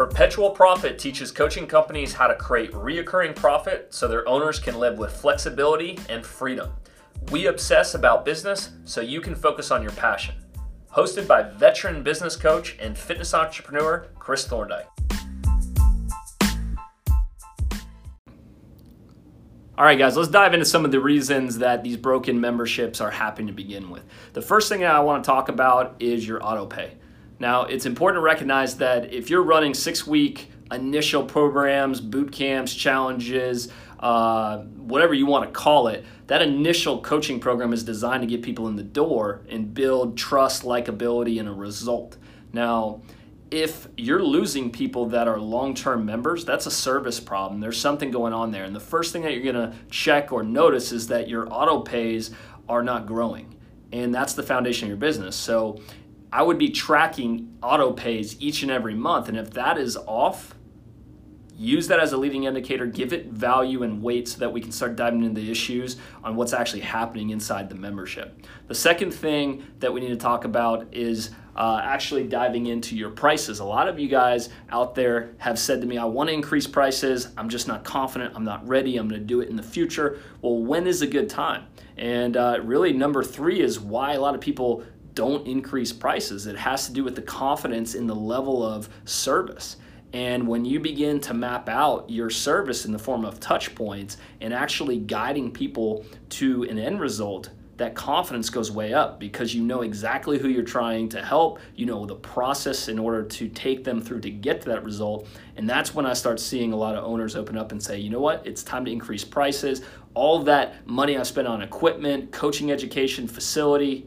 Perpetual Profit teaches coaching companies how to create reoccurring profit so their owners can live with flexibility and freedom. We obsess about business so you can focus on your passion. Hosted by veteran business coach and fitness entrepreneur Chris Thorndike. All right, guys, let's dive into some of the reasons that these broken memberships are happening to begin with. The first thing that I want to talk about is your auto pay. Now, it's important to recognize that if you're running six week initial programs, boot camps, challenges, uh, whatever you want to call it, that initial coaching program is designed to get people in the door and build trust, likability, and a result. Now, if you're losing people that are long-term members, that's a service problem. There's something going on there. And the first thing that you're going to check or notice is that your auto pays are not growing. And that's the foundation of your business. So I would be tracking auto pays each and every month. And if that is off, use that as a leading indicator, give it value and weight so that we can start diving into the issues on what's actually happening inside the membership. The second thing that we need to talk about is uh, actually diving into your prices. A lot of you guys out there have said to me, I want to increase prices. I'm just not confident. I'm not ready. I'm going to do it in the future. Well, when is a good time? And uh, really, number three is why a lot of people don't increase prices. It has to do with the confidence in the level of service. And when you begin to map out your service in the form of touch points and actually guiding people to an end result, that confidence goes way up because you know exactly who you're trying to help. You know the process in order to take them through to get to that result. And that's when I start seeing a lot of owners open up and say, you know what, it's time to increase prices. All that money I spent on equipment, coaching education, facility,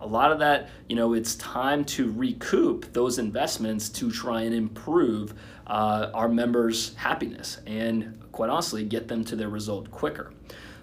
a lot of that, you know, it's time to recoup those investments to try and improve uh, our members' happiness and, quite honestly, get them to their result quicker.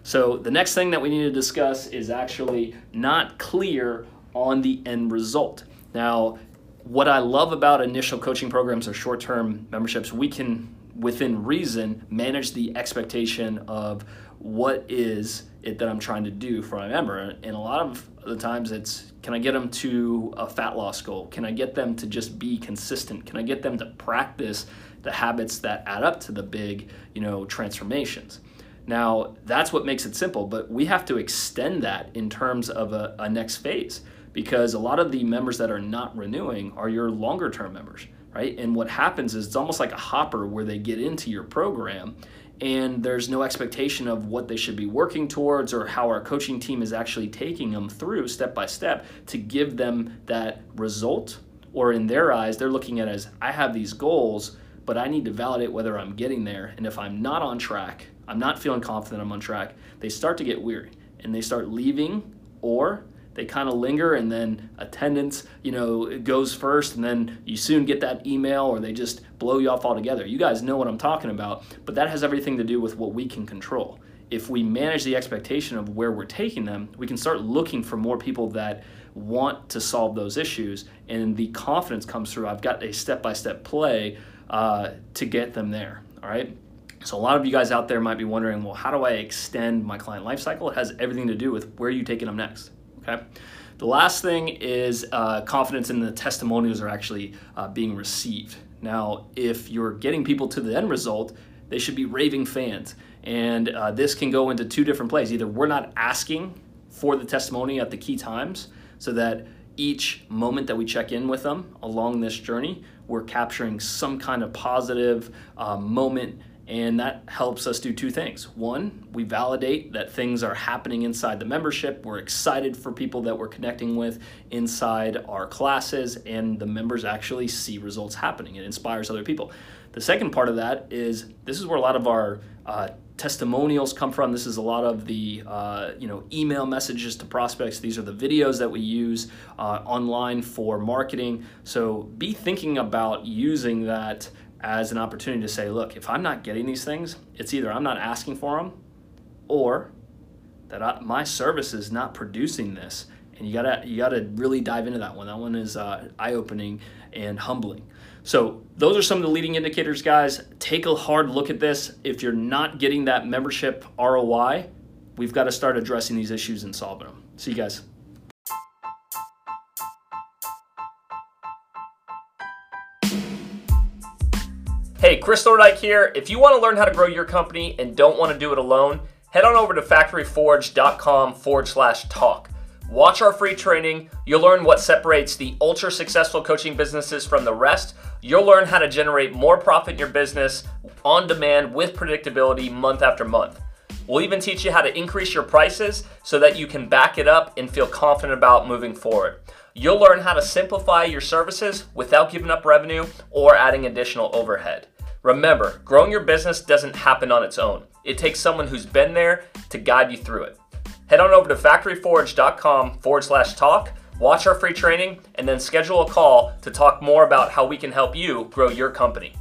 So, the next thing that we need to discuss is actually not clear on the end result. Now, what I love about initial coaching programs or short term memberships, we can, within reason, manage the expectation of what is it that I'm trying to do for my member. And a lot of the times it's can I get them to a fat loss goal? Can I get them to just be consistent? Can I get them to practice the habits that add up to the big, you know, transformations? Now, that's what makes it simple, but we have to extend that in terms of a, a next phase because a lot of the members that are not renewing are your longer term members, right? And what happens is it's almost like a hopper where they get into your program and there's no expectation of what they should be working towards or how our coaching team is actually taking them through step by step to give them that result or in their eyes they're looking at as i have these goals but i need to validate whether i'm getting there and if i'm not on track i'm not feeling confident i'm on track they start to get weary and they start leaving or they kind of linger and then attendance you know goes first and then you soon get that email or they just blow you off altogether you guys know what i'm talking about but that has everything to do with what we can control if we manage the expectation of where we're taking them we can start looking for more people that want to solve those issues and the confidence comes through i've got a step-by-step play uh, to get them there all right so a lot of you guys out there might be wondering, well, how do I extend my client lifecycle? It has everything to do with where you taking them next. Okay. The last thing is uh, confidence in the testimonials are actually uh, being received. Now, if you're getting people to the end result, they should be raving fans. And uh, this can go into two different plays. Either we're not asking for the testimony at the key times so that each moment that we check in with them along this journey, we're capturing some kind of positive uh, moment and that helps us do two things. One, we validate that things are happening inside the membership. We're excited for people that we're connecting with inside our classes, and the members actually see results happening. It inspires other people. The second part of that is this is where a lot of our uh, testimonials come from. This is a lot of the uh, you know email messages to prospects. These are the videos that we use uh, online for marketing. So be thinking about using that as an opportunity to say, look, if I'm not getting these things, it's either I'm not asking for them or that I, my service is not producing this. And you gotta you gotta really dive into that one. That one is uh, eye opening and humbling. So those are some of the leading indicators, guys. Take a hard look at this. If you're not getting that membership ROI, we've got to start addressing these issues and solving them. See you guys. Chris Thorndike here. If you want to learn how to grow your company and don't want to do it alone, head on over to factoryforged.com forward slash talk. Watch our free training. You'll learn what separates the ultra successful coaching businesses from the rest. You'll learn how to generate more profit in your business on demand with predictability month after month. We'll even teach you how to increase your prices so that you can back it up and feel confident about moving forward. You'll learn how to simplify your services without giving up revenue or adding additional overhead. Remember, growing your business doesn't happen on its own. It takes someone who's been there to guide you through it. Head on over to factoryforged.com forward slash talk, watch our free training, and then schedule a call to talk more about how we can help you grow your company.